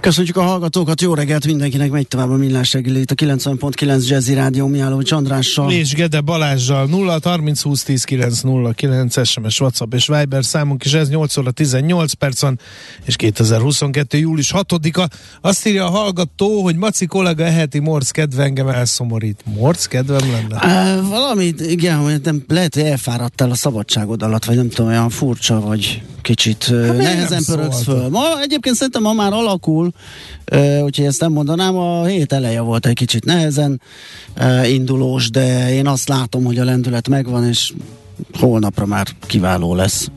Köszönjük a hallgatókat, jó reggelt mindenkinek, megy tovább a millás reggeli itt a 90.9 Jazzy Rádió Miálló Csandrással. És Gede Balázsjal 0 30 20 10 9 0 9 SMS, WhatsApp és Viber számunk is ez 8 óra 18 percen és 2022. július 6-a. Azt írja a hallgató, hogy Maci kollega eheti morc kedve engem elszomorít. Morc kedvem lenne? Uh, valamit, igen, nem, lehet, hogy elfáradtál a szabadságod alatt, vagy nem tudom, olyan furcsa, vagy kicsit hát nehezen pörögsz föl. Ma egyébként szerintem ma már alakul, úgyhogy ezt nem mondanám, a hét eleje volt egy kicsit nehezen indulós, de én azt látom, hogy a lendület megvan, és holnapra már kiváló lesz.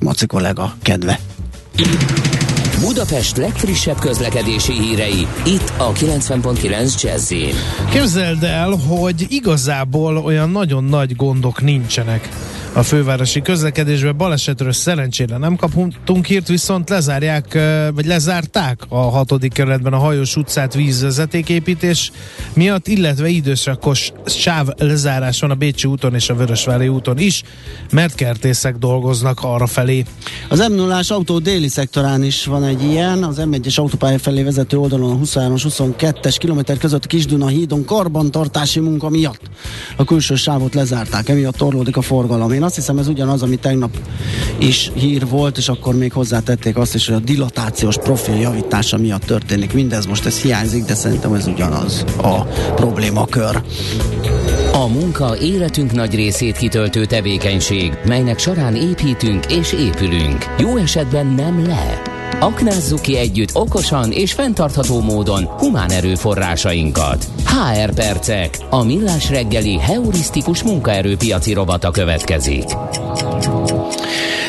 Maci kollega kedve. Budapest legfrissebb közlekedési hírei, itt a 90.9 jazz Képzeld el, hogy igazából olyan nagyon nagy gondok nincsenek a fővárosi közlekedésben. Balesetről szerencsére nem kaptunk hírt, viszont lezárják, vagy lezárták a hatodik kerületben a hajós utcát vízvezetéképítés miatt, illetve időszakos sáv lezárás van a Bécsi úton és a Vörösvári úton is, mert kertészek dolgoznak arra felé. Az m 0 autó déli szektorán is van egy ilyen, az M1-es autópálya felé vezető oldalon a 23-22-es kilométer között Kisduna hídon karbantartási munka miatt. A külső sávot lezárták, emiatt torlódik a forgalom. Én azt hiszem ez ugyanaz, ami tegnap is hír volt, és akkor még hozzátették azt is, hogy a dilatációs profil javítása miatt történik mindez. Most ez hiányzik, de szerintem ez ugyanaz a problémakör. A munka életünk nagy részét kitöltő tevékenység, melynek során építünk és épülünk. Jó esetben nem le. Aknázzuk ki együtt okosan és fenntartható módon humán erőforrásainkat. HR Percek, a millás reggeli heurisztikus munkaerőpiaci robata következik.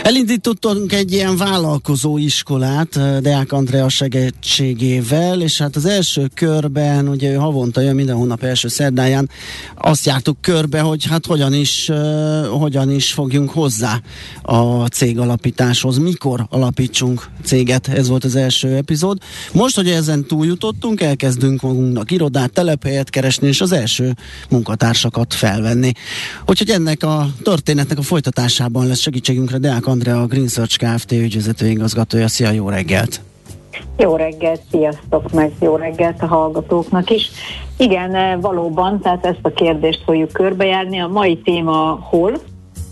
Elindítottunk egy ilyen vállalkozó iskolát eh, Deák Andrea segítségével, és hát az első körben, ugye ő havonta jön minden hónap első szerdáján, azt jártuk körbe, hogy hát hogyan is, uh, hogyan is fogjunk hozzá a cég alapításhoz, mikor alapítsunk céget, ez volt az első epizód. Most, hogy ezen túljutottunk, elkezdünk magunknak irodát, telephelyet keresni, és az első munkatársakat felvenni. Úgyhogy ennek a történetnek a folytatásában lesz segítségünkre Deák Andrea, a Green Search Kft. ügyvezető igazgatója. Szia, jó reggelt! Jó reggelt, sziasztok, meg jó reggelt a hallgatóknak is. Igen, valóban, tehát ezt a kérdést fogjuk körbejárni. A mai téma hol,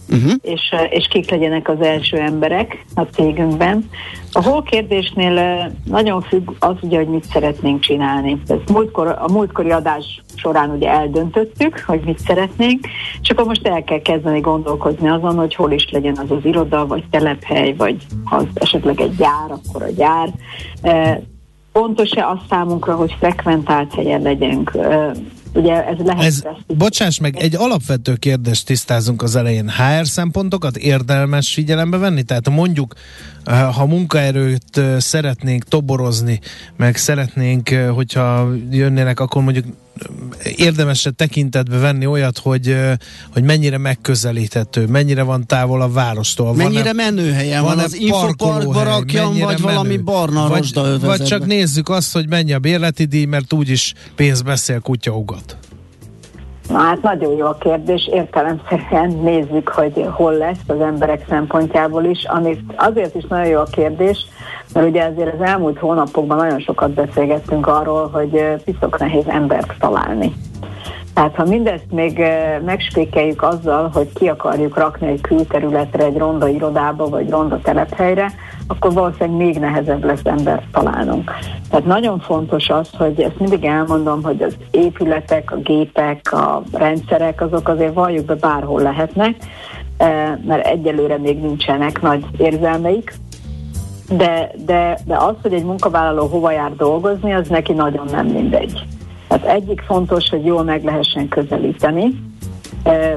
uh-huh. és, és kik legyenek az első emberek a cégünkben. A hol kérdésnél nagyon függ az, ugye, hogy mit szeretnénk csinálni. Ez múltkor, a múltkori adás során ugye eldöntöttük, hogy mit szeretnénk, és akkor most el kell kezdeni gondolkozni azon, hogy hol is legyen az az iroda, vagy telephely, vagy az esetleg egy gyár, akkor a gyár. Pontos-e az számunkra, hogy frekventált helyen legyünk? Ugye ez lehet ez, bocsáss meg, egy alapvető kérdést tisztázunk az elején. HR szempontokat érdemes figyelembe venni? Tehát mondjuk, eh, ha munkaerőt eh, szeretnénk toborozni, meg szeretnénk, eh, hogyha jönnének, akkor mondjuk érdemes tekintetbe venni olyat, hogy, hogy mennyire megközelíthető, mennyire van távol a várostól. Mennyire menő helyen van, van az infoparkba rakjam, vagy menő. valami barna vagy, vagy csak nézzük azt, hogy mennyi a bérleti díj, mert úgyis pénz beszél, kutya ugat. Na hát nagyon jó a kérdés, értelemszerűen nézzük, hogy hol lesz az emberek szempontjából is, amit azért is nagyon jó a kérdés, mert ugye azért az elmúlt hónapokban nagyon sokat beszélgettünk arról, hogy piszok nehéz embert találni. Tehát ha mindezt még megspékeljük azzal, hogy ki akarjuk rakni egy külterületre, egy ronda irodába, vagy ronda telephelyre, akkor valószínűleg még nehezebb lesz embert találnunk. Tehát nagyon fontos az, hogy ezt mindig elmondom, hogy az épületek, a gépek, a rendszerek, azok azért valljuk be bárhol lehetnek, mert egyelőre még nincsenek nagy érzelmeik, de, de, de az, hogy egy munkavállaló hova jár dolgozni, az neki nagyon nem mindegy. Tehát egyik fontos, hogy jól meg lehessen közelíteni,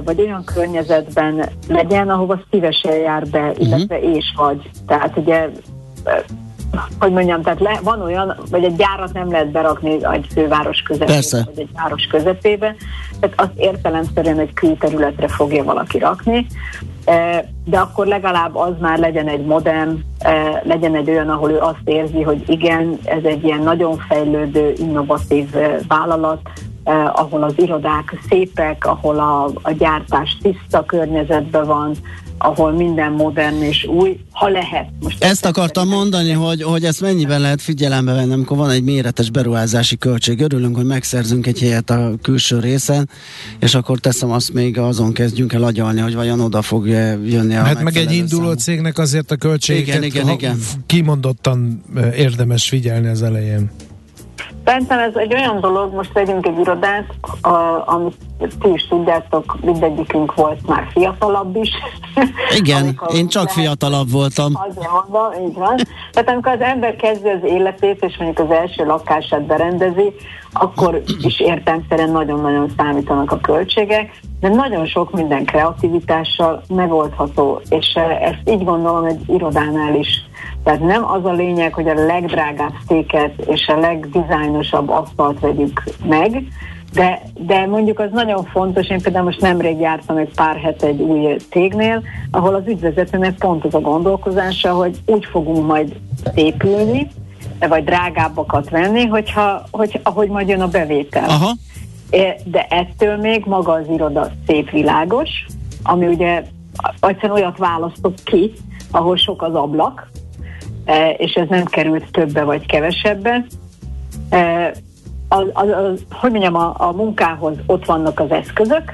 vagy olyan környezetben legyen, ahova szívesen jár be, illetve uh-huh. és vagy. Tehát ugye hogy mondjam, tehát le, van olyan, vagy egy gyárat nem lehet berakni egy főváros közepébe, Persze. vagy egy város közepébe, tehát azt értelemszerűen egy külterületre fogja valaki rakni, e, de akkor legalább az már legyen egy modern, e, legyen egy olyan, ahol ő azt érzi, hogy igen, ez egy ilyen nagyon fejlődő, innovatív e, vállalat, ahol az irodák szépek, ahol a, a gyártás tiszta környezetben van, ahol minden modern és új, ha lehet. Most ezt akartam mondani, hogy, hogy ezt mennyiben lehet figyelembe venni, amikor van egy méretes beruházási költség. Örülünk, hogy megszerzünk egy helyet a külső részen, és akkor teszem azt még azon kezdjünk el agyalni, hogy vajon oda fog jönni a Hát meg egy induló számú. cégnek azért a költségeket igen, igen, igen. kimondottan érdemes figyelni az elején. Szerintem ez egy olyan dolog, most vegyünk egy irodát, a, amit ti is tudjátok, mindegyikünk volt már fiatalabb is. Igen, én csak lehet, fiatalabb voltam. Azért mondom, így van. Tehát amikor az ember kezdi az életét, és mondjuk az első lakását berendezi, akkor is értelmszerűen nagyon-nagyon számítanak a költségek, de nagyon sok minden kreativitással megoldható, és ezt így gondolom egy irodánál is tehát nem az a lényeg, hogy a legdrágább széket és a legdizájnosabb asztalt vegyük meg, de, de mondjuk az nagyon fontos, én például most nemrég jártam egy pár hete egy új cégnél, ahol az ügyvezetőnek pont az a gondolkozása, hogy úgy fogunk majd épülni, vagy drágábbakat venni, hogyha, hogy, ahogy majd jön a bevétel. Aha. De ettől még maga az iroda szép világos, ami ugye egyszerűen olyat választok ki, ahol sok az ablak, és ez nem került többe vagy kevesebbe. E, az, az, az, hogy mondjam, a, a munkához ott vannak az eszközök,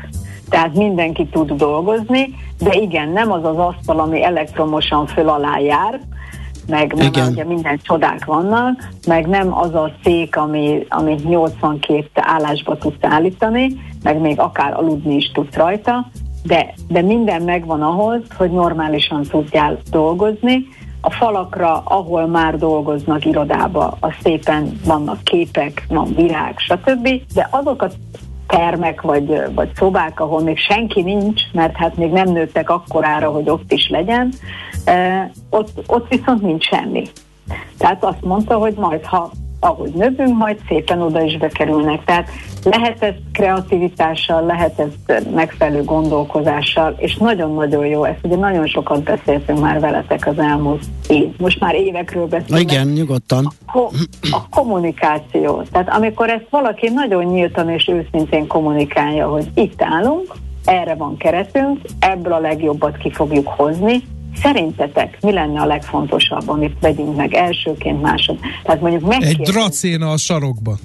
tehát mindenki tud dolgozni, de igen, nem az az asztal, ami elektromosan föl alá jár, meg nem ugye minden csodák vannak, meg nem az a szék, ami, ami 82 állásba tudsz állítani, meg még akár aludni is tudsz rajta, de, de minden megvan ahhoz, hogy normálisan tudjál dolgozni, a falakra, ahol már dolgoznak irodába, az szépen vannak képek, van virág, stb. De azok a termek vagy, vagy szobák, ahol még senki nincs, mert hát még nem nőttek akkorára, hogy ott is legyen, ott, ott viszont nincs semmi. Tehát azt mondta, hogy majd ha ahogy növünk, majd szépen oda is bekerülnek. Tehát lehet ez kreativitással, lehet ez megfelelő gondolkozással, és nagyon-nagyon jó, ezt ugye nagyon sokat beszéltünk már veletek az elmúlt év. Most már évekről beszélünk. Igen, nyugodtan. A, ko- a kommunikáció. Tehát amikor ezt valaki nagyon nyíltan és őszintén kommunikálja, hogy itt állunk, erre van keretünk, ebből a legjobbat ki fogjuk hozni, Szerintetek mi lenne a legfontosabb, amit vegyünk meg elsőként, másod? Tehát mondjuk Egy dracéna a sarokban.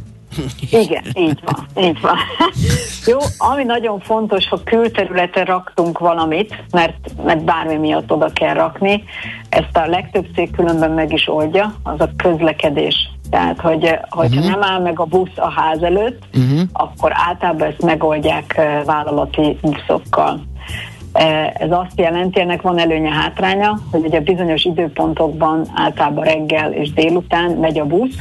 Igen, így van, így van. Jó, ami nagyon fontos, ha külterületen raktunk valamit, mert, mert bármi miatt oda kell rakni, ezt a legtöbb cég különben meg is oldja, az a közlekedés. Tehát, hogy hogyha uh-huh. nem áll meg a busz a ház előtt, uh-huh. akkor általában ezt megoldják vállalati buszokkal. Ez azt jelenti, ennek van előnye hátránya, hogy ugye bizonyos időpontokban általában reggel és délután megy a busz.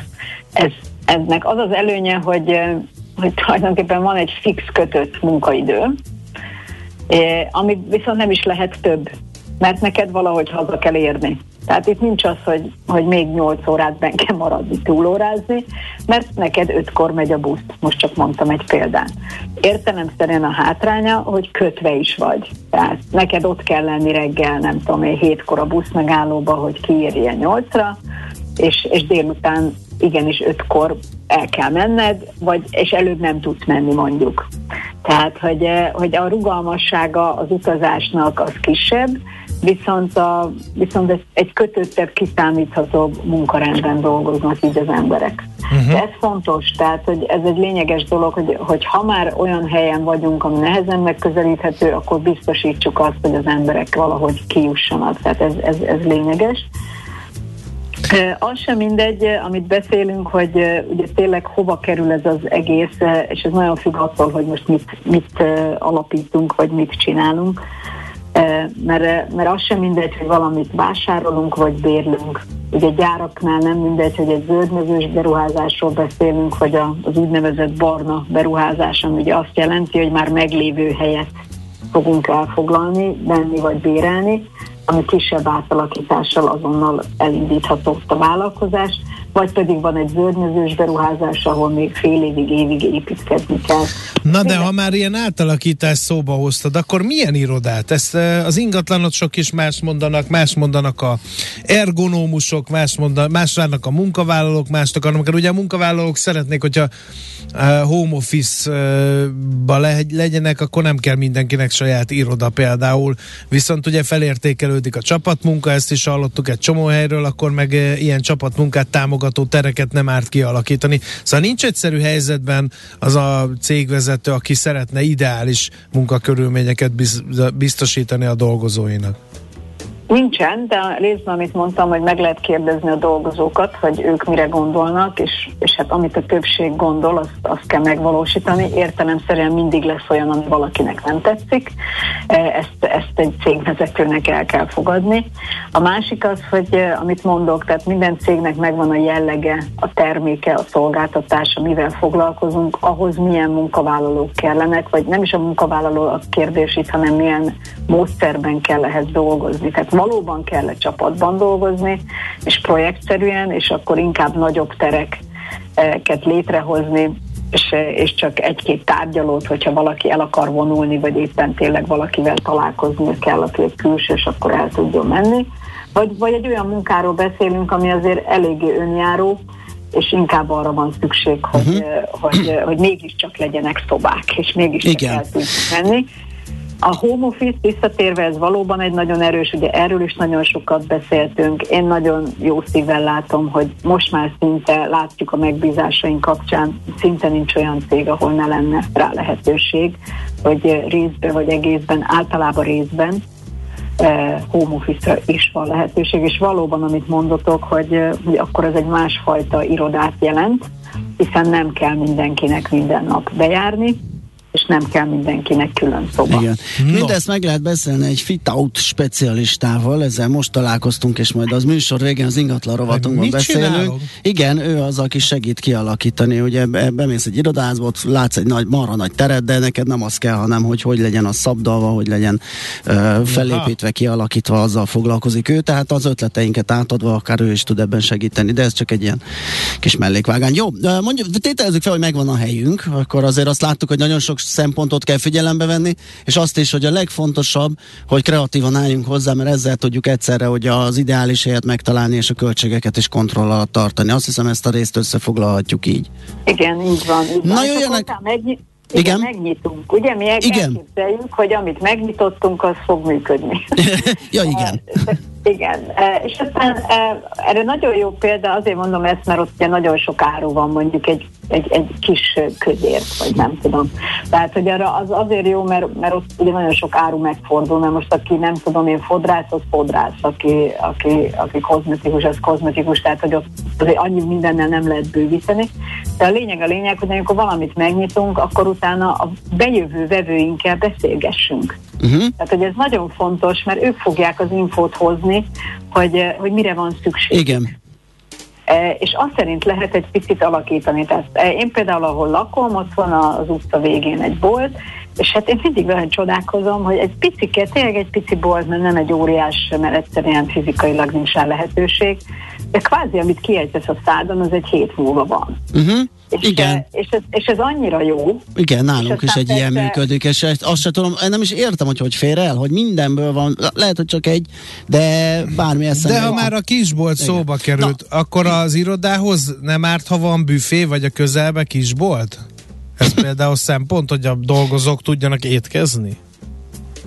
Ez, ennek az az előnye, hogy, eh, hogy tulajdonképpen van egy fix kötött munkaidő, eh, ami viszont nem is lehet több, mert neked valahogy haza kell érni. Tehát itt nincs az, hogy, hogy még 8 órát ben kell maradni, túlórázni, mert neked ötkor megy a busz. Most csak mondtam egy példát. Értelemszerűen a hátránya, hogy kötve is vagy. Tehát neked ott kell lenni reggel, nem tudom én, hétkor a busz megállóba, hogy kiírja nyolcra, és, és délután igenis ötkor el kell menned, vagy, és előbb nem tudsz menni mondjuk. Tehát, hogy, eh, hogy a rugalmassága az utazásnak az kisebb, viszont, a, viszont egy kötöttebb, kiszámíthatóbb munkarendben dolgoznak így az emberek. Uh-huh. ez fontos, tehát hogy ez egy lényeges dolog, hogy, hogy ha már olyan helyen vagyunk, ami nehezen megközelíthető, akkor biztosítsuk azt, hogy az emberek valahogy kijussanak, tehát ez, ez, ez lényeges. Az sem mindegy, amit beszélünk, hogy ugye tényleg hova kerül ez az egész, és ez nagyon függ attól, hogy most mit, mit alapítunk, vagy mit csinálunk. mert, mert az sem mindegy, hogy valamit vásárolunk vagy bérlünk. Ugye gyáraknál nem mindegy, hogy egy zöldmezős beruházásról beszélünk, vagy az úgynevezett barna beruházás, ami ugye azt jelenti, hogy már meglévő helyet fogunk elfoglalni, venni vagy bérelni, kisebb átalakítással azonnal elindítható a vállalkozás vagy pedig van egy zöldmezős beruházás, ahol még fél évig, évig építkezni kell. Na de ha már ilyen átalakítás szóba hoztad, akkor milyen irodát? Ezt az ingatlanosok is más mondanak, más mondanak a ergonómusok, más mondanak, más várnak a munkavállalók, más akarnak, ugye a munkavállalók szeretnék, hogyha home office-ba legyenek, akkor nem kell mindenkinek saját iroda például, viszont ugye felértékelődik a csapatmunka, ezt is hallottuk egy csomó helyről, akkor meg ilyen csapatmunkát támogatják támogató tereket nem árt kialakítani. Szóval nincs egyszerű helyzetben az a cégvezető, aki szeretne ideális munkakörülményeket biztosítani a dolgozóinak. Nincsen, de részben, amit mondtam, hogy meg lehet kérdezni a dolgozókat, hogy ők mire gondolnak, és, és hát amit a többség gondol, azt, azt kell megvalósítani. Értelemszerűen mindig lesz olyan, ami valakinek nem tetszik. E, ezt, ezt egy cégvezetőnek el kell fogadni. A másik az, hogy e, amit mondok, tehát minden cégnek megvan a jellege, a terméke, a szolgáltatása, mivel foglalkozunk, ahhoz milyen munkavállalók kellenek, vagy nem is a munkavállaló a kérdés itt, hanem milyen módszerben kell ehhez dolgozni. Tehát valóban kell egy csapatban dolgozni, és projektszerűen, és akkor inkább nagyobb tereket létrehozni, és, és csak egy-két tárgyalót, hogyha valaki el akar vonulni, vagy éppen tényleg valakivel találkozni kell, aki egy külsős, akkor el tudjon menni. Vagy, vagy egy olyan munkáról beszélünk, ami azért eléggé önjáró, és inkább arra van szükség, hogy, uh-huh. hogy, hogy, hogy mégiscsak legyenek szobák, és mégiscsak Igen. el tudjuk menni. A home office visszatérve ez valóban egy nagyon erős, ugye erről is nagyon sokat beszéltünk. Én nagyon jó szívvel látom, hogy most már szinte látjuk a megbízásaink kapcsán, szinte nincs olyan cég, ahol ne lenne rá lehetőség, hogy részben vagy egészben, általában részben eh, home office is van lehetőség, és valóban, amit mondotok, hogy, hogy akkor ez egy másfajta irodát jelent, hiszen nem kell mindenkinek minden nap bejárni, és nem kell mindenkinek külön szoba. Igen. No. Mindezt meg lehet beszélni egy fit-out specialistával, ezzel most találkoztunk, és majd az műsor végén az ingatlan rovatunkban beszélünk. Csinálok? Igen, ő az, aki segít kialakítani, ugye bemész egy irodázba, látsz egy nagy, marha nagy teret, de neked nem az kell, hanem hogy hogy legyen a szabdalva, hogy legyen uh, felépítve, kialakítva, azzal foglalkozik ő, tehát az ötleteinket átadva, akár ő is tud ebben segíteni, de ez csak egy ilyen kis mellékvágány. Jó, mondjuk, tételezzük fel, hogy megvan a helyünk, akkor azért azt láttuk, hogy nagyon sok szempontot kell figyelembe venni, és azt is, hogy a legfontosabb, hogy kreatívan álljunk hozzá, mert ezzel tudjuk egyszerre, hogy az ideális helyet megtalálni, és a költségeket is kontroll alatt tartani. Azt hiszem, ezt a részt összefoglalhatjuk így. Igen, így van. Így Na jöjjenek... Megny- igen, igen, megnyitunk. Ugye mi igen. elképzeljük, hogy amit megnyitottunk, az fog működni. ja, igen. Igen, e, és aztán e, erre nagyon jó példa, azért mondom ezt, mert ott ugye nagyon sok áru van, mondjuk egy, egy, egy kis közért, vagy nem tudom. Tehát, hogy arra az azért jó, mert, mert ott ugye nagyon sok áru megfordul, mert most aki nem tudom én fodrász, az fodrász, aki, aki, aki kozmetikus, az kozmetikus, tehát hogy ott azért annyi mindennel nem lehet bővíteni. De a lényeg a lényeg, hogy amikor valamit megnyitunk, akkor utána a bejövő vevőinkkel beszélgessünk. Uh-huh. Tehát, hogy ez nagyon fontos, mert ők fogják az infót hozni, hogy, eh, hogy mire van szükség. Igen. E, és azt szerint lehet egy picit alakítani. Tehát e, én például, ahol lakom, ott van az utca végén egy bolt, és hát én mindig nagyon csodálkozom, hogy egy picike, tényleg egy pici bolt, mert nem egy óriás, mert egyszerűen fizikailag nincs rá lehetőség, de kvázi, amit kiejtesz a szádon, az egy hét múlva van. Uh-huh. És, Igen. És ez, és ez annyira jó. Igen, nálunk is egy persze... ilyen működik, és azt sem tudom, nem is értem, hogy hogy fér el, hogy mindenből van, lehet, hogy csak egy, de bármi eszembe De ha van. már a kisbolt Igen. szóba került, Na. akkor az irodához nem árt, ha van büfé, vagy a közelbe kisbolt? Ez például szempont, hogy a dolgozók tudjanak étkezni?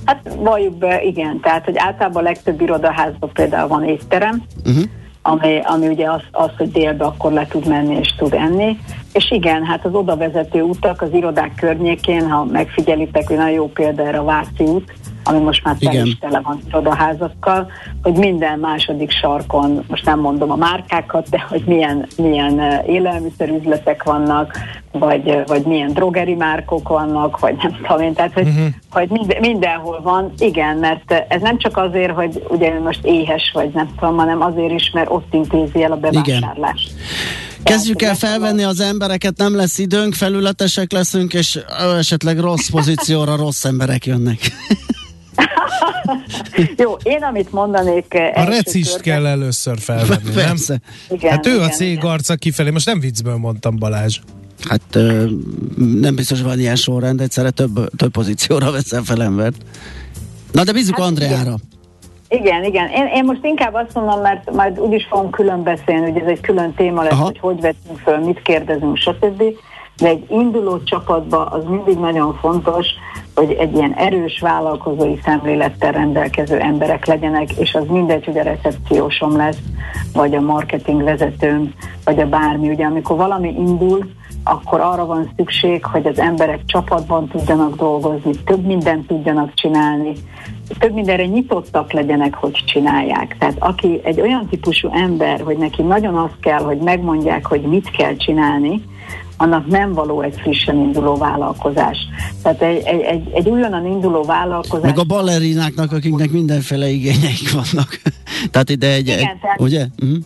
Hát valljuk be, igen. Tehát, hogy általában a legtöbb irodaházban például van étterem, uh-huh ami, ami ugye az, az, hogy délbe akkor le tud menni és tud enni. És igen, hát az oda vezető utak az irodák környékén, ha megfigyelitek, hogy nagyon jó példa erre a Váci út, ami most már is tele van irodaházakkal, hogy minden második sarkon, most nem mondom a márkákat, de hogy milyen, milyen élelmiszerüzletek vannak, vagy, vagy milyen drogeri márkok vannak, vagy nem tudom én, tehát hogy, uh-huh. hogy minden, mindenhol van, igen, mert ez nem csak azért, hogy ugye most éhes vagy nem tudom, hanem azért is, mert ott intézi el a bevásárlást. Igen. Kezdjük el felvenni az embereket, nem lesz időnk, felületesek leszünk, és esetleg rossz pozícióra rossz emberek jönnek. Jó, én amit mondanék... A recist körben... kell először felvenni, nem? Igen, hát ő igen, a cég igen. arca kifelé, most nem viccből mondtam Balázs. Hát nem biztos van ilyen sorrend, egyszerre több, több pozícióra veszel fel embert. Na de bízunk hát Andreára. Igen. Igen, igen. Én, én most inkább azt mondom, mert majd úgyis fogunk külön beszélni, hogy ez egy külön téma lesz, Aha. hogy hogy veszünk föl, mit kérdezünk, stb. De egy induló csapatban az mindig nagyon fontos, hogy egy ilyen erős vállalkozói szemlélettel rendelkező emberek legyenek, és az mindegy, hogy a recepciósom lesz, vagy a marketing vezetőm, vagy a bármi. Ugye amikor valami indul, akkor arra van szükség, hogy az emberek csapatban tudjanak dolgozni, több mindent tudjanak csinálni, több mindenre nyitottak legyenek, hogy csinálják. Tehát aki egy olyan típusú ember, hogy neki nagyon azt kell, hogy megmondják, hogy mit kell csinálni, annak nem való egy frissen induló vállalkozás. Tehát egy, egy, egy, egy újonnan induló vállalkozás... Meg a ballerináknak, akiknek mindenféle igényeik vannak. tehát ide egy... Igen, egy tehát, ugye? Uh-huh.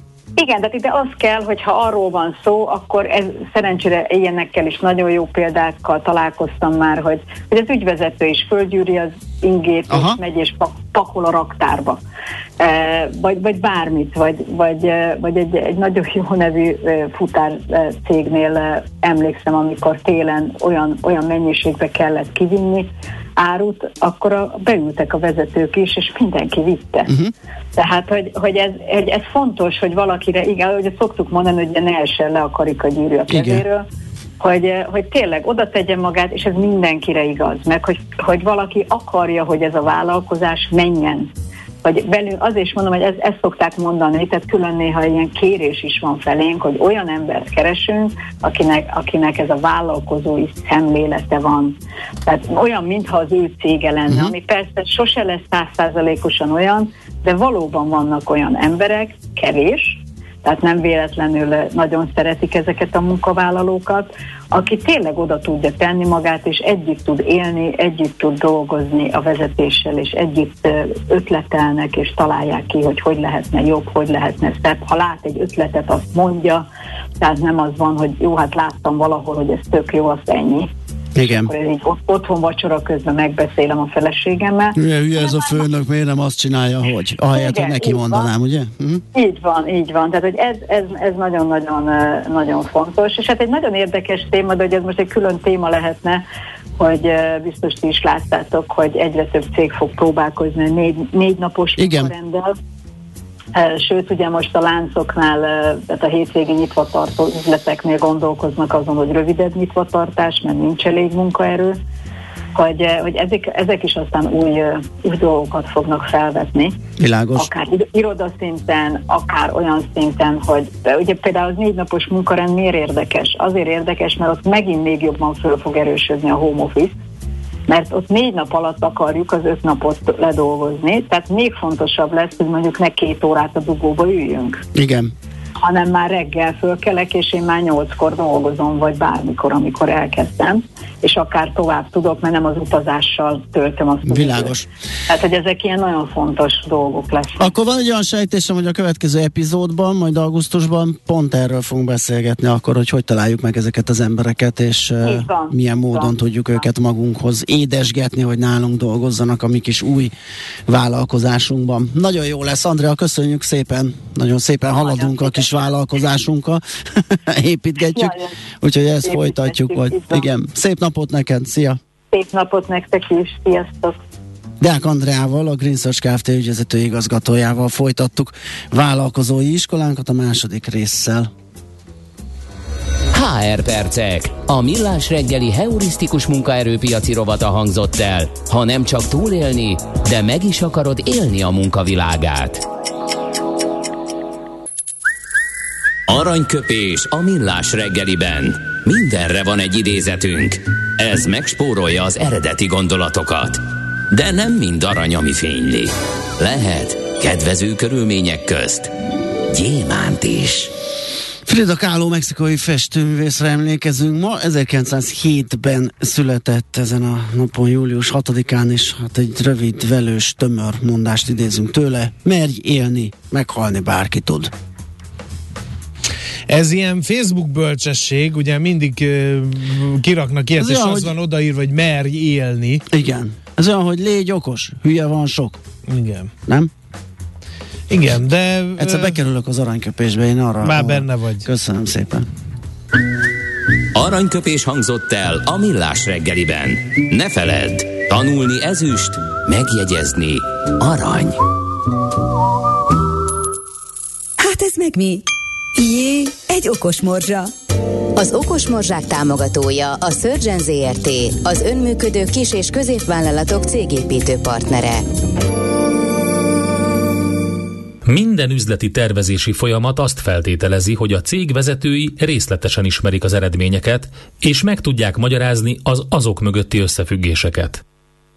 Igen, de ide az kell, hogy ha arról van szó, akkor ez szerencsére ilyenekkel is nagyon jó példákkal találkoztam már, hogy, hogy az ügyvezető is földgyűri az ingét, Aha. és megy és pakol a raktárba. E, vagy, vagy bármit, vagy, vagy, e, vagy egy, egy nagyon jó nevű e, futár e, cégnél emlékszem, amikor télen olyan, olyan mennyiségbe kellett kivinni, árut, akkor a, beültek a vezetők is, és mindenki vitte. Uh-huh. Tehát, hogy, hogy ez, egy, ez fontos, hogy valakire, igen, hogy szoktuk mondani, hogy ne essen le a karikagyűrű a kezéről, hogy, hogy tényleg oda tegye magát, és ez mindenkire igaz, meg hogy, hogy valaki akarja, hogy ez a vállalkozás menjen vagy belül, azért is mondom, hogy ez, ezt szokták mondani, tehát külön néha ilyen kérés is van felénk, hogy olyan embert keresünk, akinek, akinek ez a vállalkozói szemlélete van. Tehát olyan, mintha az ő cége lenne, uh-huh. ami persze sose lesz százszázalékosan olyan, de valóban vannak olyan emberek, kevés, tehát nem véletlenül nagyon szeretik ezeket a munkavállalókat, aki tényleg oda tudja tenni magát, és együtt tud élni, együtt tud dolgozni a vezetéssel, és együtt ötletelnek, és találják ki, hogy hogy lehetne jobb, hogy lehetne szebb. Ha lát egy ötletet, azt mondja, tehát nem az van, hogy jó, hát láttam valahol, hogy ez tök jó, azt ennyi igen. Akkor így otthon vacsora közben megbeszélem a feleségemmel. Hülye, hülye ez a főnök, miért nem azt csinálja, hogy? Ahelyett, Igen, hogy neki mondanám, van. ugye? Hm? Így van, így van. Tehát, hogy ez, ez, ez nagyon-nagyon nagyon fontos. És hát egy nagyon érdekes téma, de hogy ez most egy külön téma lehetne, hogy biztos ti is láttátok, hogy egyre több cég fog próbálkozni négy, négy napos Igen. rendel Sőt, ugye most a láncoknál, tehát a hétvégi nyitvatartó üzleteknél gondolkoznak azon, hogy rövidebb nyitvatartás, mert nincs elég munkaerő, hogy, hogy ezek, ezek is aztán új, új dolgokat fognak felvetni. Világos. Akár irodaszinten, akár olyan szinten, hogy ugye például az négy napos munkarend miért érdekes? Azért érdekes, mert ott megint még jobban föl fog erősödni a home office, mert ott négy nap alatt akarjuk az öt napot ledolgozni, tehát még fontosabb lesz, hogy mondjuk ne két órát a dugóba üljünk. Igen hanem már reggel fölkelek, és én már nyolckor dolgozom, vagy bármikor, amikor elkezdtem, és akár tovább tudok, mert nem az utazással töltöm azt. Világos. Tehát, hogy ezek ilyen nagyon fontos dolgok lesznek. Akkor van egy olyan sejtésem, hogy a következő epizódban, majd augusztusban pont erről fogunk beszélgetni, akkor, hogy hogy találjuk meg ezeket az embereket, és van, milyen módon van, tudjuk őket magunkhoz édesgetni, hogy nálunk dolgozzanak a mi kis új vállalkozásunkban. Nagyon jó lesz, Andrea, köszönjük szépen, nagyon szépen haladunk a kis kis vállalkozásunkkal építgetjük, Jaj, úgyhogy ezt folytatjuk. Vagy, igen, szép napot neked, szia! Szép napot nektek is, sziasztok! Deák Andreával, a Green Search Kft. ügyvezető igazgatójával folytattuk vállalkozói iskolánkat a második résszel. HR percek. A millás reggeli heurisztikus munkaerőpiaci rovata hangzott el. Ha nem csak túlélni, de meg is akarod élni a munkavilágát. Aranyköpés a millás reggeliben. Mindenre van egy idézetünk. Ez megspórolja az eredeti gondolatokat. De nem mind arany, ami fényli. Lehet kedvező körülmények közt gyémánt is. Frida Kahlo mexikai festőművészre emlékezünk ma. 1907-ben született ezen a napon, július 6-án, és hát egy rövid, velős, tömör mondást idézünk tőle. Merj élni, meghalni bárki tud. Ez ilyen Facebook bölcsesség, ugye mindig uh, kiraknak ilyet, Ez és olyan, az hogy... van odaírva, hogy merj élni. Igen. Ez olyan, hogy légy okos, hülye van sok. Igen. Nem? Igen, de... Egyszer bekerülök az aranyköpésbe, én arra... Már benne vagy. Köszönöm szépen. Aranyköpés hangzott el a millás reggeliben. Ne feledd, tanulni ezüst, megjegyezni arany. Hát ez meg mi? Jé, egy okos morzsa. Az Okos Morzsák támogatója a Surgeon ZRT, az önműködő kis- és középvállalatok cégépítő partnere. Minden üzleti tervezési folyamat azt feltételezi, hogy a cég vezetői részletesen ismerik az eredményeket, és meg tudják magyarázni az azok mögötti összefüggéseket.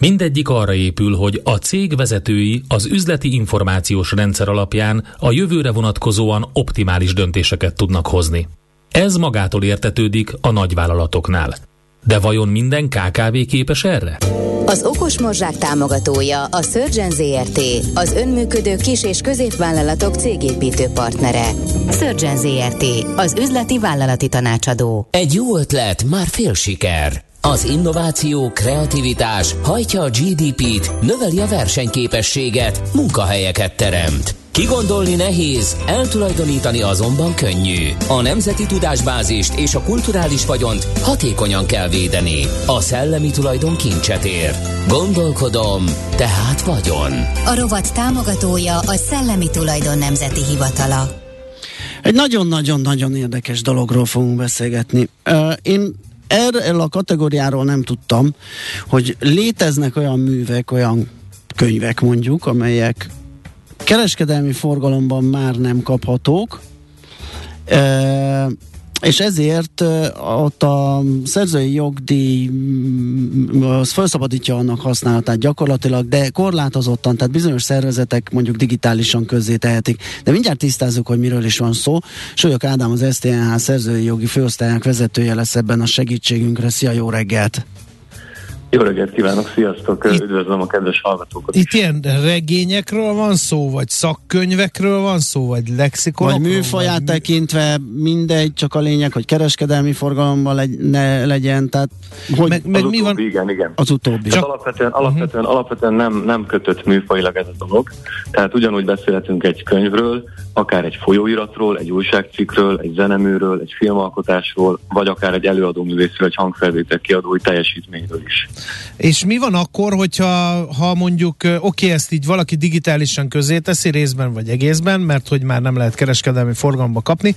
Mindegyik arra épül, hogy a cég vezetői az üzleti információs rendszer alapján a jövőre vonatkozóan optimális döntéseket tudnak hozni. Ez magától értetődik a nagyvállalatoknál. De vajon minden KKV képes erre? Az Okos Morzsák támogatója a Surgeon ZRT, az önműködő kis- és középvállalatok cégépítő partnere. Surgeon ZRT, az üzleti vállalati tanácsadó. Egy jó ötlet, már fél siker. Az innováció, kreativitás hajtja a GDP-t, növeli a versenyképességet, munkahelyeket teremt. Kigondolni nehéz, eltulajdonítani azonban könnyű. A nemzeti tudásbázist és a kulturális vagyont hatékonyan kell védeni. A szellemi tulajdon kincset ér. Gondolkodom, tehát vagyon. A rovat támogatója a Szellemi Tulajdon Nemzeti Hivatala. Egy nagyon-nagyon-nagyon érdekes dologról fogunk beszélgetni. Uh, én erről a kategóriáról nem tudtam, hogy léteznek olyan művek, olyan könyvek mondjuk, amelyek kereskedelmi forgalomban már nem kaphatók, és ezért ott a szerzői jogdíj mm, az felszabadítja annak használatát gyakorlatilag, de korlátozottan, tehát bizonyos szervezetek mondjuk digitálisan közzé tehetik. De mindjárt tisztázzuk, hogy miről is van szó. Solyok Ádám az STNH szerzői jogi főosztályának vezetője lesz ebben a segítségünkre. Szia, jó reggelt! Jó reggelt kívánok, sziasztok, itt, üdvözlöm a kedves hallgatókat. Itt ilyen regényekről van szó, vagy szakkönyvekről van szó, vagy lexikonokról? Vagy műfaját vagy tekintve mindegy, csak a lényeg, hogy kereskedelmi forgalomban legy, ne legyen, tehát hogy... Meg, meg mi van? Igen, igen. Az utóbbi. Csak... Alapvetően, alapvetően, uh-huh. alapvetően nem, nem kötött műfajilag ez a dolog, tehát ugyanúgy beszélhetünk egy könyvről, akár egy folyóiratról, egy újságcikkről, egy zeneműről, egy filmalkotásról, vagy akár egy előadóművészről, egy hangfelvétel kiadói teljesítményről is. És mi van akkor, hogyha ha mondjuk, oké, okay, ezt így valaki digitálisan közé teszi részben vagy egészben, mert hogy már nem lehet kereskedelmi forgalomba kapni,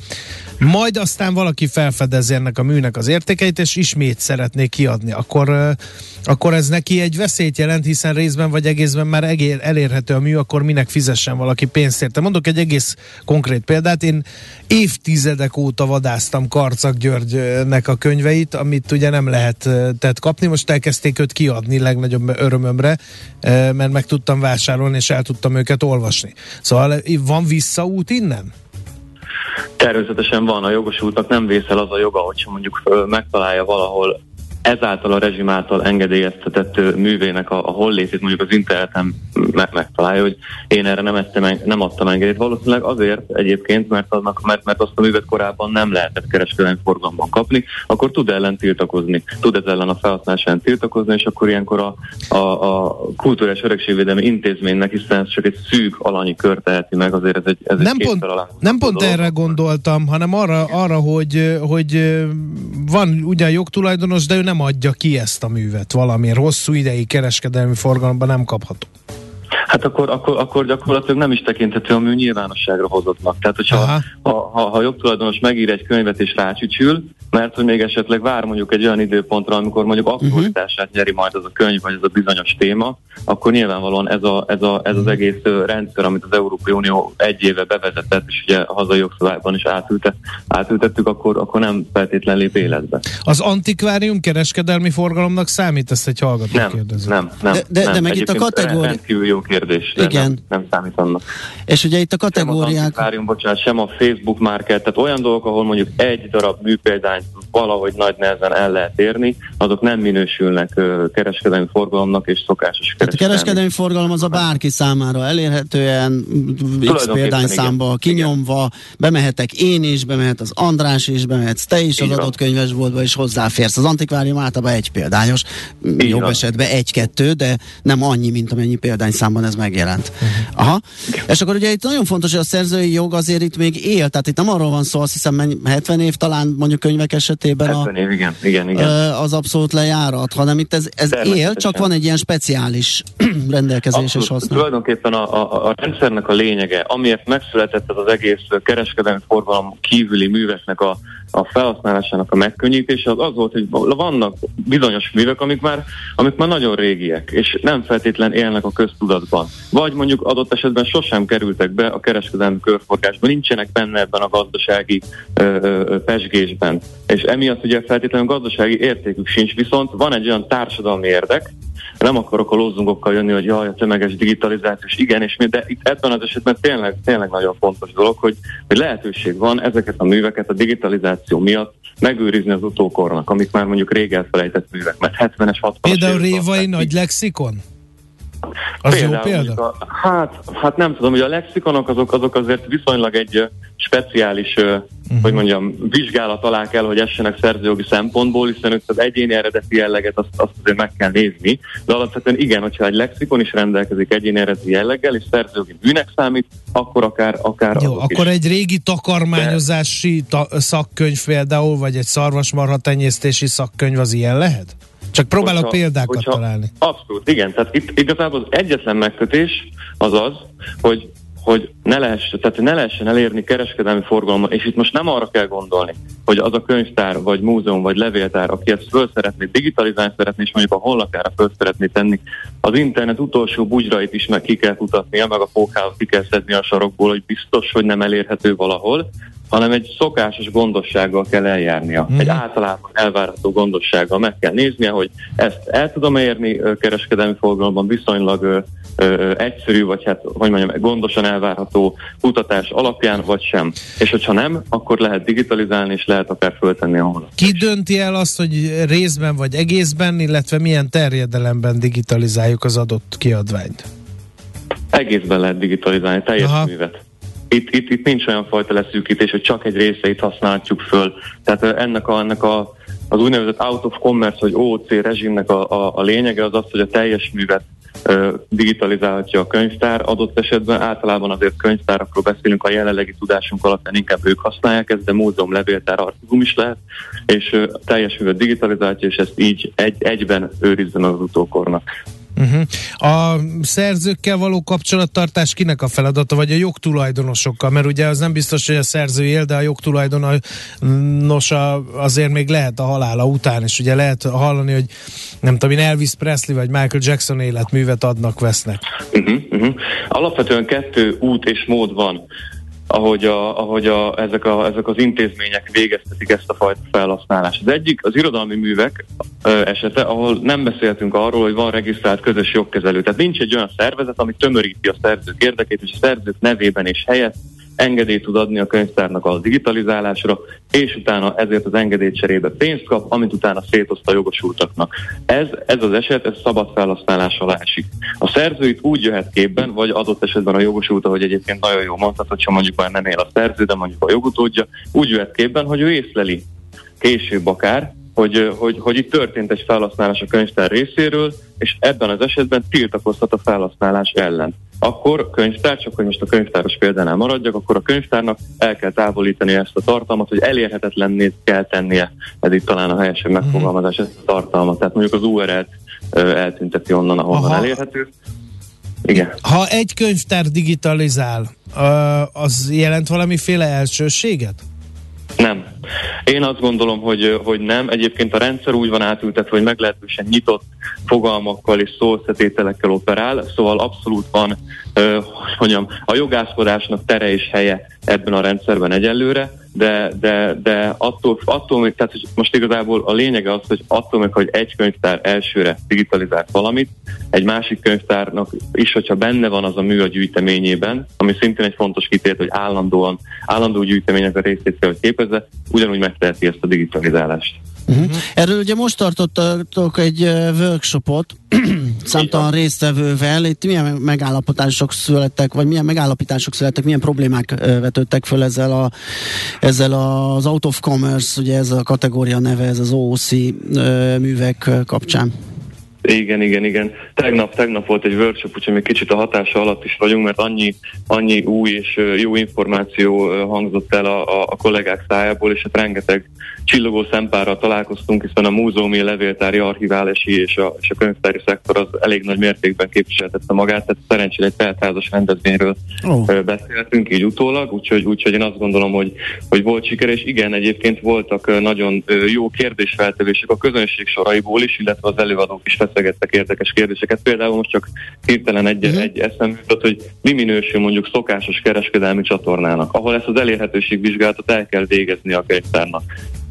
majd aztán valaki felfedezi ennek a műnek az értékeit, és ismét szeretné kiadni, akkor, akkor ez neki egy veszélyt jelent, hiszen részben vagy egészben már egér, elérhető a mű, akkor minek fizessen valaki pénzt érte. Mondok egy egész konkrét példát, én évtizedek óta vadáztam Karcag Györgynek a könyveit, amit ugye nem lehetett kapni, most elkezdték őt kiadni legnagyobb örömömre, eh, mert meg tudtam vásárolni, és el tudtam őket olvasni. Szóval van visszaút innen? Természetesen van, a jogosútnak nem vészel az a joga, hogyha mondjuk megtalálja valahol ezáltal a rezsim által engedélyeztetett művének a, a hollétét mondjuk az interneten meg, megtalálja, hogy én erre nem, ettem, nem adtam engedélyt. Valószínűleg azért egyébként, mert, annak, mert, mert azt a művet korábban nem lehetett kereskedelmi forgalomban kapni, akkor tud ellen tiltakozni, tud ez ellen a felhasználásán tiltakozni, és akkor ilyenkor a, a, a kulturális örökségvédelmi intézménynek, hiszen ez csak egy szűk alanyi kör teheti meg, azért ez egy, ez nem egy pont, Nem pont dolog. erre gondoltam, hanem arra, arra hogy, hogy van ugyan jogtulajdonos, de ő nem nem adja ki ezt a művet valamiért. Hosszú ideig kereskedelmi forgalomban nem kapható. Hát akkor, akkor, akkor gyakorlatilag nem is tekinthető a mű nyilvánosságra hozottnak. Tehát, hogyha ha, ha, ha jogtulajdonos megír egy könyvet és rácsücsül, mert hogy még esetleg vár mondjuk egy olyan időpontra, amikor mondjuk mhm. aktualitását nyeri majd az a könyv, vagy ez a bizonyos téma, akkor nyilvánvalóan ez, a, ez, a, ez az egész rendszer, amit az Európai Unió egy éve bevezetett, és ugye a hazai jogszabályban is átülte, átültettük, akkor, akkor nem feltétlenül lép életbe. Az antikvárium kereskedelmi forgalomnak számít, ezt egy hallgató nem, kérdezi. Nem, nem, de, de, nem. de meg itt a kategória... Rendkívül jó kérdés, de Igen. Nem, nem számít annak. És ugye itt a kategóriák... Sem antikvárium, bocsánat, sem a Facebook market, tehát olyan dolgok, ahol mondjuk egy darab műpéldányt valahogy nagy nehezen el lehet érni, azok nem minősülnek kereskedelmi forgalomnak és szokásos kereskedelmi. a kereskedelmi forgalom az a bárki számára elérhetően, x példányszámba kinyomva, bemehetek én is, bemehet az András is, bemehetsz te is Így az van. adott könyvesboltba, és hozzáférsz. Az antikvárium általában egy példányos, Így jobb van. esetben egy-kettő, de nem annyi, mint amennyi példányszámban ez megjelent. Uh-huh. Aha. És akkor ugye itt nagyon fontos, hogy a szerzői jog azért itt még él, tehát itt nem arról van szó, azt hiszem 70 év talán mondjuk könyvek esetében a, év, igen, igen, igen. az abszolút lejárat, hanem itt ez, ez él, csak van egy ilyen speciális rendelkezés Abszolút, és használat. Tulajdonképpen a, a, a rendszernek a lényege, amiért megszületett ez az egész kereskedelmi forgalom kívüli műveknek a a felhasználásának a megkönnyítése az az volt, hogy vannak bizonyos művek, amik már, amik már nagyon régiek, és nem feltétlen élnek a köztudatban. Vagy mondjuk adott esetben sosem kerültek be a kereskedelmi körforgásba, nincsenek benne ebben a gazdasági ö, ö, pesgésben. És emiatt ugye feltétlenül gazdasági értékük sincs, viszont van egy olyan társadalmi érdek, nem akarok a lózungokkal jönni, hogy jaj, a tömeges digitalizációs, igen, és mi, de itt ebben az esetben tényleg, tényleg nagyon fontos dolog, hogy, hogy lehetőség van ezeket a műveket a digitalizáció miatt megőrizni az utókornak, amik már mondjuk rég elfelejtett művek, mert 70-es, 60-as Például Révai nagy lexikon? Az Például, jó példa? A, hát, hát nem tudom, hogy a lexikonok azok, azok azért viszonylag egy speciális, uh-huh. hogy mondjam, vizsgálat alá kell, hogy essenek szerzőjogi szempontból, hiszen ők az egyéni eredeti jelleget azt, azt azért meg kell nézni. De alapvetően igen, hogyha egy lexikon is rendelkezik egyéni eredeti jelleggel, és szerzőjogi bűnek számít, akkor akár, akár Jó, akkor is. egy régi takarmányozási ta- szakkönyv például, vagy egy szarvasmarha tenyésztési szakkönyv az ilyen lehet? Csak próbálok hogyha, példákat hogyha, találni. Abszolút, igen. Tehát itt igazából az egyetlen megkötés az az, hogy hogy ne lehessen, tehát ne lehessen elérni kereskedelmi forgalommal, és itt most nem arra kell gondolni, hogy az a könyvtár, vagy múzeum, vagy levéltár, aki ezt föl szeretné, digitalizálni szeretné, és mondjuk a honlapjára föl szeretné tenni, az internet utolsó bugyrait is meg ki kell kutatnia, meg a pókával ki kell szedni a sarokból, hogy biztos, hogy nem elérhető valahol, hanem egy szokásos gondossággal kell eljárnia. Mm. Egy általában elvárható gondossággal meg kell néznie, hogy ezt el tudom érni kereskedelmi forgalomban viszonylag ö, ö, egyszerű, vagy hát, hogy mondjam, gondosan elvárható kutatás alapján, vagy sem. És hogyha nem, akkor lehet digitalizálni, és lehet akár föltenni a honlapot. Ki dönti el azt, hogy részben vagy egészben, illetve milyen terjedelemben digitalizáljuk az adott kiadványt? Egészben lehet digitalizálni, teljes Aha. művet itt, itt, itt nincs olyan fajta leszűkítés, hogy csak egy részeit használhatjuk föl. Tehát ennek, a, ennek a, az úgynevezett out of commerce, vagy OOC rezsimnek a, a, a lényege az az, hogy a teljes művet digitalizálhatja a könyvtár. Adott esetben általában azért könyvtárakról beszélünk, a jelenlegi tudásunk alapján inkább ők használják ezt, de múzeum, levéltár, archívum is lehet, és teljes művet digitalizálhatja, és ezt így egy, egyben őrizze meg az utókornak. Uh-huh. A szerzőkkel való kapcsolattartás kinek a feladata, vagy a jogtulajdonosokkal? Mert ugye az nem biztos, hogy a szerző él, de a jogtulajdonos azért még lehet a halála után, és ugye lehet hallani, hogy nem tudom én, Elvis Presley vagy Michael Jackson életművet adnak, vesznek. Uh-huh, uh-huh. Alapvetően kettő út és mód van ahogy, a, ahogy a, ezek, a, ezek az intézmények végeztetik ezt a fajta felhasználást. Az egyik az irodalmi művek ö, esete, ahol nem beszéltünk arról, hogy van regisztrált közös jogkezelő. Tehát nincs egy olyan szervezet, ami tömöríti a szerzők érdekét, és a szerzők nevében és helyett engedélyt tud adni a könyvtárnak a digitalizálásra, és utána ezért az engedély cserébe pénzt kap, amit utána szétoszt a jogosultaknak. Ez, ez az eset, ez szabad felhasználás alá esik. A szerző itt úgy jöhet képben, vagy adott esetben a jogosult, hogy egyébként nagyon jó mondhat, hogyha mondjuk már nem él a szerző, de mondjuk a jogutódja, úgy jöhet képben, hogy ő észleli később akár, hogy, hogy, hogy itt történt egy felhasználás a könyvtár részéről, és ebben az esetben tiltakozhat a felhasználás ellen. Akkor könyvtár, csak hogy most a könyvtáros példánál maradjak, akkor a könyvtárnak el kell távolítani ezt a tartalmat, hogy elérhetetlenné kell tennie, ez itt talán a helyesebb mhm. megfogalmazás, ezt a tartalmat. Tehát mondjuk az URL-t eltünteti onnan, ahonnan Aha. elérhető. Igen. Ha egy könyvtár digitalizál, az jelent valamiféle elsőséget? Nem. Én azt gondolom, hogy, hogy nem. Egyébként a rendszer úgy van átültetve, hogy meglehetősen nyitott fogalmakkal és szószetételekkel operál, szóval abszolút van, hogy mondjam, a jogászkodásnak tere és helye ebben a rendszerben egyelőre, de, de, de attól, attól még, tehát most igazából a lényege az, hogy attól még, hogy egy könyvtár elsőre digitalizált valamit, egy másik könyvtárnak is, hogyha benne van az a mű a gyűjteményében, ami szintén egy fontos kitért, hogy állandóan, állandó gyűjtemények a részét kell, hogy képezze, ugyanúgy megteheti ezt a digitalizálást. Uh-huh. Erről ugye most tartottak egy workshopot, számtalan résztvevővel, itt milyen megállapítások születtek, vagy milyen megállapítások születtek, milyen problémák vetődtek föl ezzel, a, ezzel az out of commerce, ugye ez a kategória neve, ez az OOC művek kapcsán? Igen, igen, igen. Tegnap, tegnap volt egy workshop, úgyhogy még kicsit a hatása alatt is vagyunk, mert annyi, annyi új és jó információ hangzott el a, a, a kollégák szájából, és hát rengeteg csillogó szempárral találkoztunk, hiszen a múzeumi, levéltári, archiválási és a, és a könyvtári szektor az elég nagy mértékben képviseltette magát, tehát szerencsére egy teltházas rendezvényről oh. beszéltünk így utólag, úgyhogy, úgyhogy én azt gondolom, hogy, hogy volt siker, és igen, egyébként voltak nagyon jó kérdésfeltevések a közönség soraiból is, illetve az előadók is feszegettek érdekes kérdéseket. Például most csak hirtelen egy, uh-huh. egy eszem jutott, hogy mi minősül mondjuk szokásos kereskedelmi csatornának, ahol ezt az elérhetőség vizsgálatot el kell végezni a könyvtárnak.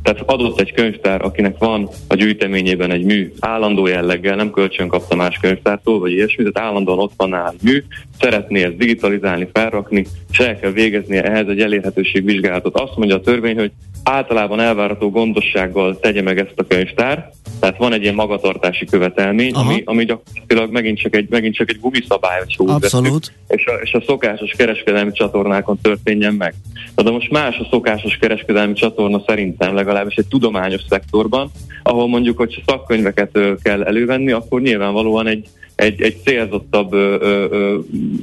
Tehát adott egy könyvtár, akinek van a gyűjteményében egy mű állandó jelleggel, nem kölcsön kapta más könyvtártól, vagy ilyesmi, tehát állandóan ott van nála mű, szeretné ezt digitalizálni, felrakni, és el kell végeznie ehhez egy elérhetőségvizsgálatot. Azt mondja a törvény, hogy általában elvárható gondossággal tegye meg ezt a könyvtár, tehát van egy ilyen magatartási követelmény, ami, ami gyakorlatilag megint csak egy, megint csak egy gumiszabály, hogy Abszolút. és a, és a szokásos kereskedelmi csatornákon történjen meg. De most más a szokásos kereskedelmi csatorna szerintem legalábbis egy tudományos szektorban, ahol mondjuk, hogy szakkönyveket kell elővenni, akkor nyilvánvalóan egy, egy, egy célzottabb, ö, ö,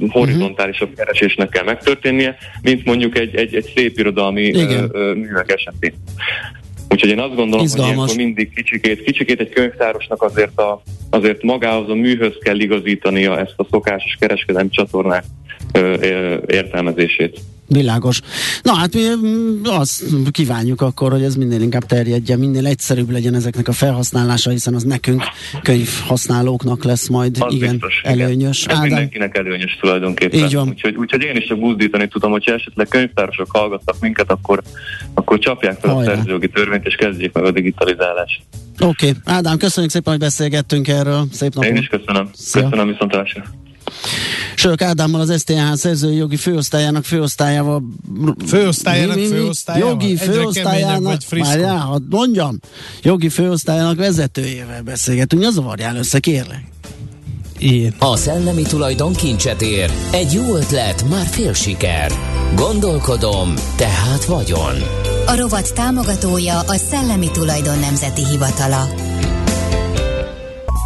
horizontálisabb uh-huh. keresésnek kell megtörténnie, mint mondjuk egy, egy, egy szép irodalmi ö, ö, művek esetén. Úgyhogy én azt gondolom, Izgalmas. hogy ilyenkor mindig kicsikét, kicsikét egy könyvtárosnak azért, a, azért magához a műhöz kell igazítania ezt a szokásos kereskedelmi csatornák ö, ö, értelmezését. Világos. Na hát mi mm, azt kívánjuk akkor, hogy ez minél inkább terjedjen, minél egyszerűbb legyen ezeknek a felhasználása, hiszen az nekünk könyvhasználóknak lesz majd az igen biztos, előnyös. Igen. Ez mindenkinek előnyös tulajdonképpen. Így van. Úgyhogy, úgyhogy én is csak buzdítani tudom, hogyha esetleg könyvtárosok hallgattak minket, akkor, akkor csapják fel Hajrá. a szerzőjogi törvényt, és kezdjék meg a digitalizálást. Oké, okay. Ádám, köszönjük szépen, hogy beszélgettünk erről. Szép napot. Én is köszönöm. Szia. Köszönöm viszontlátásra. Sörök Ádámmal az STH szerzői jogi főosztályának főosztályával főosztályának mi, mi, mi? főosztályával? Jogi főosztályának, várjál, hadd mondjam, jogi főosztályának vezetőjével beszélgetünk, az zavarjál össze, kérlek. Én. A szellemi tulajdon kincset ér. Egy jó ötlet, már fél siker. Gondolkodom, tehát vagyon. A rovat támogatója a Szellemi Tulajdon Nemzeti Hivatala.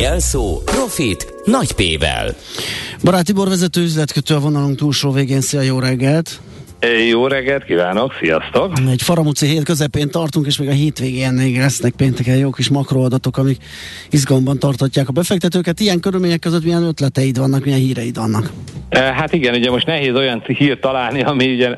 Jelszó Profit nagy P-vel. Barát Tibor vezető üzletkötő a vonalunk túlsó végén. Szia, jó reggelt! Jó reggelt kívánok, sziasztok! Egy faramúci hét közepén tartunk, és még a hétvégén még lesznek pénteken jó kis makroadatok, amik izgalomban tartatják a befektetőket. Ilyen körülmények között milyen ötleteid vannak, milyen híreid vannak? Hát igen, ugye most nehéz olyan hírt találni, ami ugye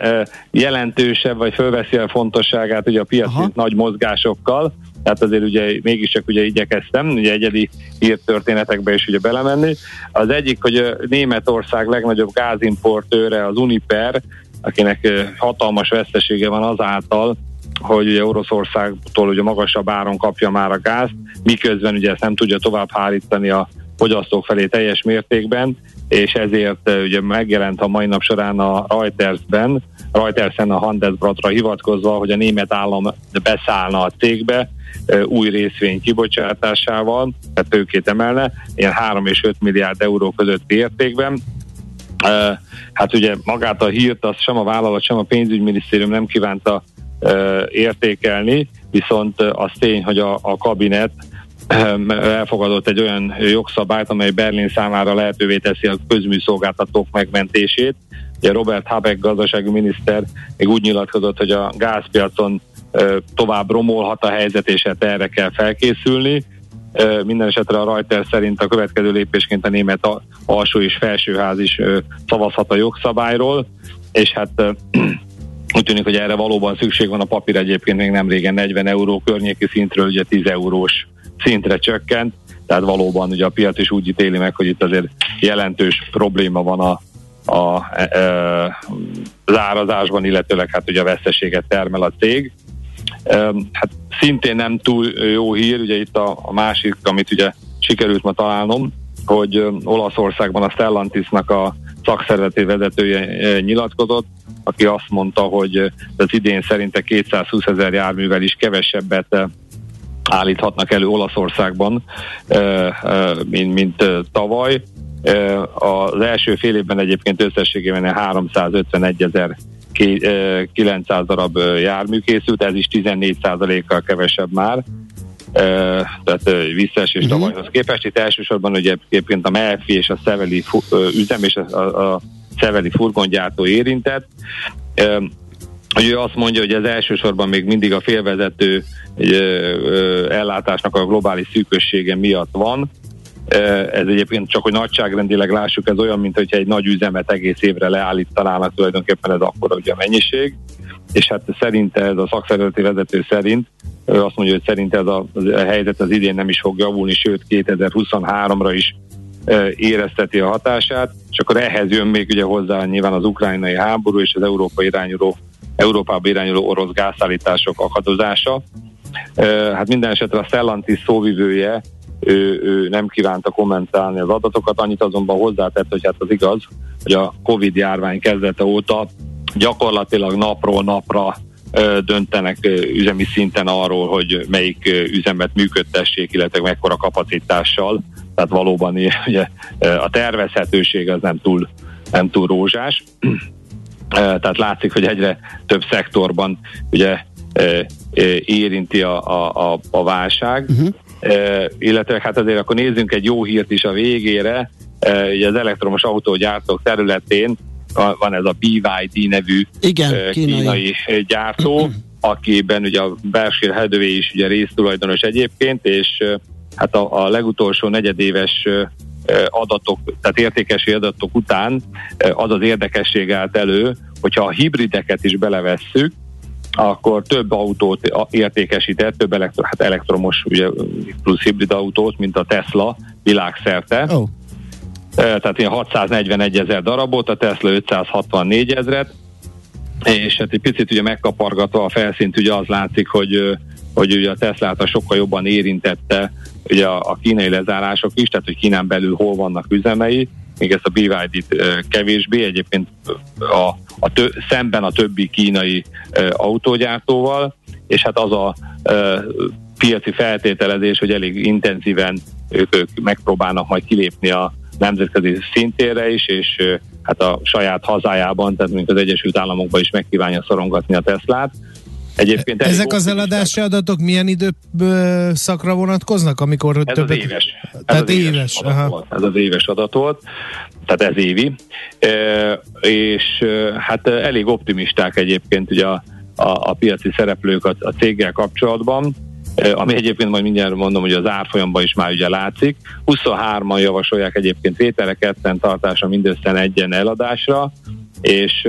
jelentősebb, vagy fölveszi a fontosságát ugye a piaci nagy mozgásokkal tehát azért ugye mégiscsak ugye igyekeztem, ugye egyedi hírtörténetekbe is ugye belemenni. Az egyik, hogy Németország legnagyobb gázimportőre, az Uniper, akinek hatalmas vesztesége van azáltal, hogy ugye Oroszországtól ugye magasabb áron kapja már a gázt, miközben ugye ezt nem tudja tovább hárítani a fogyasztók felé teljes mértékben, és ezért ugye megjelent a mai nap során a Reutersben, Reutersen a Handelsblattra hivatkozva, hogy a német állam beszállna a cégbe, új részvény kibocsátásával, tehát tőkét emelne, ilyen 3 és 5 milliárd euró közötti értékben. Hát ugye magát a hírt azt sem a vállalat, sem a pénzügyminisztérium nem kívánta értékelni, viszont az tény, hogy a, a kabinet elfogadott egy olyan jogszabályt, amely Berlin számára lehetővé teszi a közműszolgáltatók megmentését. Ugye Robert Habeck gazdasági miniszter még úgy nyilatkozott, hogy a gázpiacon tovább romolhat a helyzet, és hát erre kell felkészülni. Minden esetre a Reuters szerint a következő lépésként a német alsó és felsőház is szavazhat a jogszabályról, és hát úgy tűnik, hogy erre valóban szükség van, a papír egyébként még nem régen 40 euró környéki szintről ugye 10 eurós szintre csökkent, tehát valóban ugye a piac is úgy ítéli meg, hogy itt azért jelentős probléma van a, a e, e, zárazásban, illetőleg hát ugye a veszteséget termel a cég. Hát szintén nem túl jó hír, ugye itt a, a másik, amit ugye sikerült ma találnom, hogy Olaszországban a Stellantisnak a szakszervezeti vezetője nyilatkozott, aki azt mondta, hogy az idén szerinte 220 ezer járművel is kevesebbet állíthatnak elő Olaszországban, mint, mint tavaly. Az első fél évben egyébként összességében 351 ezer 900 darab jármű készült, ez is 14 kal kevesebb már tehát visszaesés uh-huh. tavalyhoz képest. Itt elsősorban ugye egyébként a Melfi és a Szeveli üzem és a, a, a Szeveli furgongyártó érintett. Hogy ő azt mondja, hogy ez elsősorban még mindig a félvezető ellátásnak a globális szűkössége miatt van. Ez egyébként csak, hogy nagyságrendileg lássuk, ez olyan, mint hogyha egy nagy üzemet egész évre leállítanának, tulajdonképpen ez akkor ugye a mennyiség és hát szerinte ez a szakszervezeti vezető szerint, ő azt mondja, hogy szerint ez a, a helyzet az idén nem is fog javulni, sőt 2023-ra is érezteti a hatását, és akkor ehhez jön még ugye hozzá nyilván az ukrajnai háború és az Európa irányuló, Európába irányuló orosz gázszállítások akadozása. Hát minden esetre a Stellantis szóvivője ő, ő nem kívánta kommentálni az adatokat, annyit azonban hozzátett, hogy hát az igaz, hogy a Covid járvány kezdete óta gyakorlatilag napról napra döntenek üzemi szinten arról, hogy melyik üzemet működtessék, illetve mekkora kapacitással. Tehát valóban ugye, a tervezhetőség az nem túl, nem túl rózsás. Tehát látszik, hogy egyre több szektorban ugye érinti a, a, a, válság. Uh-huh. Illetve hát azért akkor nézzünk egy jó hírt is a végére. Ugye az elektromos autógyártók területén van ez a BYD nevű Igen, kínai. kínai gyártó, akiben ugye a Berkshire Hathaway is ugye résztulajdonos egyébként, és hát a, a legutolsó negyedéves adatok, tehát értékesi adatok után az az érdekesség állt elő, hogyha a hibrideket is belevesszük, akkor több autót értékesített, több elektro, hát elektromos ugye, plusz hibrid autót, mint a Tesla világszerte. Oh tehát ilyen 641 ezer darabot, a Tesla 564 ezeret, és hát egy picit ugye megkapargatva a felszínt, ugye az látszik, hogy, hogy ugye a Tesla-t sokkal jobban érintette ugye a, a kínai lezárások is, tehát hogy Kínán belül hol vannak üzemei, még ezt a BYD-t kevésbé, egyébként a, a tö, szemben a többi kínai autógyártóval, és hát az a piaci feltételezés, hogy elég intenzíven ők, ők megpróbálnak majd kilépni a, nemzetközi szintére is, és hát a saját hazájában, tehát mint az Egyesült Államokban is megkívánja szorongatni a Teslát. Egyébként Ezek az eladási adatok milyen időszakra vonatkoznak, amikor ez többet... Az éves. Ez tehát az éves, éves adat aha. volt. Ez az éves adat volt, tehát ez évi. E, és hát elég optimisták egyébként ugye a, a, a piaci szereplők a, a céggel kapcsolatban ami egyébként majd mindjárt mondom, hogy az árfolyamban is már ugye látszik. 23-an javasolják egyébként vételeket, tartása mindössze egyen eladásra, és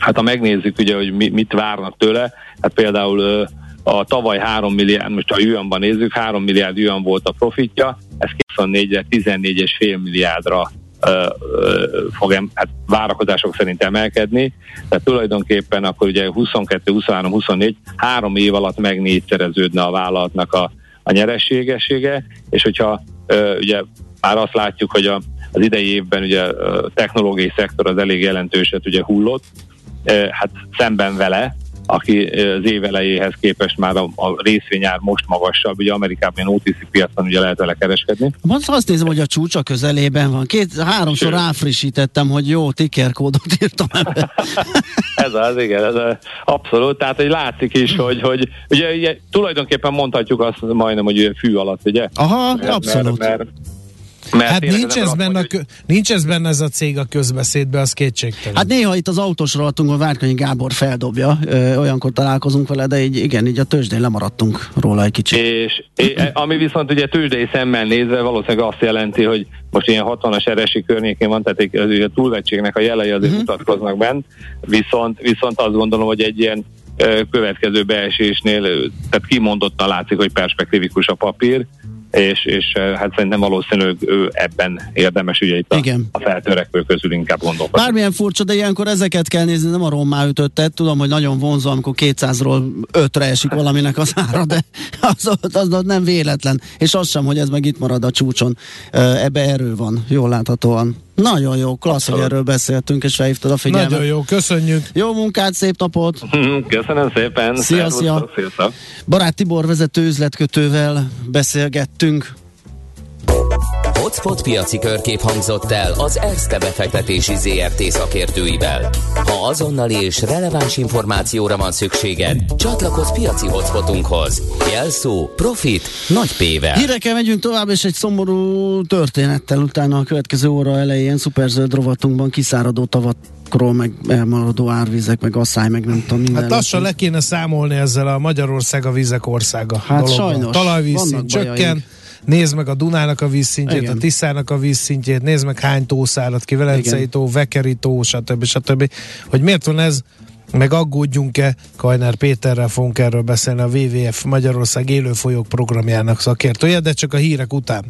hát ha megnézzük ugye, hogy mit várnak tőle, hát például a tavaly 3 milliárd, most a yuanban nézzük, 3 milliárd yuan volt a profitja, ez 24-re 14,5 milliárdra fog hát várakozások szerint emelkedni, tehát tulajdonképpen akkor ugye 22, 23, 24, három év alatt meg négyszereződne a vállalatnak a, a nyerességessége, és hogyha ugye már azt látjuk, hogy a, az idei évben ugye a technológiai szektor az elég jelentőset ugye hullott, hát szemben vele aki az év elejéhez képest már a, a részvényár most magasabb, ugye Amerikában OTC piacon ugye lehet vele kereskedni. Most azt nézem, hogy a csúcs a közelében van. Két, háromszor ráfrissítettem, hogy jó ticker kódot írtam ebbe. ez az, igen, ez az, abszolút. Tehát, hogy látszik is, hogy, hogy ugye, ugye tulajdonképpen mondhatjuk azt majdnem, hogy fű alatt, ugye? Aha, mert, abszolút. Mert, mert mert hát nincs ez, benne a, kö, nincs ez benne ez a cég a közbeszédbe, az kétségtelen. Hát néha itt az autós a Várkonyi Gábor feldobja, ö, olyankor találkozunk vele, de így, igen, így a tőzsdén lemaradtunk róla egy kicsit. És, és ami viszont ugye tőzsdei szemmel nézve valószínűleg azt jelenti, hogy most ilyen 60-as eresi környékén van, tehát az, a túlvetségnek a jelei azért uh-huh. mutatkoznak bent, viszont, viszont azt gondolom, hogy egy ilyen következő beesésnél, tehát kimondottan látszik, hogy perspektívikus a papír, és, és hát szerintem valószínűleg ő ebben érdemes ugye itt a, Igen. a feltörekvő közül inkább gondolkodni. Bármilyen furcsa, de ilyenkor ezeket kell nézni, nem a rommá ütöttet. Tudom, hogy nagyon vonzó, amikor 200-ról 5-re esik valaminek az ára, de az, az, az nem véletlen. És az sem, hogy ez meg itt marad a csúcson. Ebbe erő van, jól láthatóan. Nagyon jó, klassz, hogy erről beszéltünk, és felhívtad a figyelmet. Nagyon jó, köszönjük. Jó munkát, szép napot. Köszönöm szépen. Szia, szia. Barát Tibor vezető üzletkötővel beszélgettünk. Hotspot piaci körkép hangzott el az ESZTE befektetési ZRT szakértőivel. Ha azonnali és releváns információra van szükséged, csatlakozz piaci hotspotunkhoz. Jelszó Profit nagy P-vel. Hírekkel megyünk tovább, és egy szomorú történettel utána a következő óra elején szuperzöld rovatunkban kiszáradó tavat król, meg elmaradó árvizek, meg asszály, meg nem tudom minden. Hát lassan le kéne számolni ezzel a Magyarország a vizek országa. Hát dologban. sajnos. Talajvízszint csökken. Bajaink nézd meg a Dunának a vízszintjét, Igen. a Tiszának a vízszintjét, nézd meg hány tó szállad ki, Velencei tó, Vekeri tó, stb. stb. Hogy miért van ez, meg aggódjunk-e, Kajnár Péterrel fogunk erről beszélni, a WWF Magyarország élő folyók programjának szakértője, de csak a hírek után.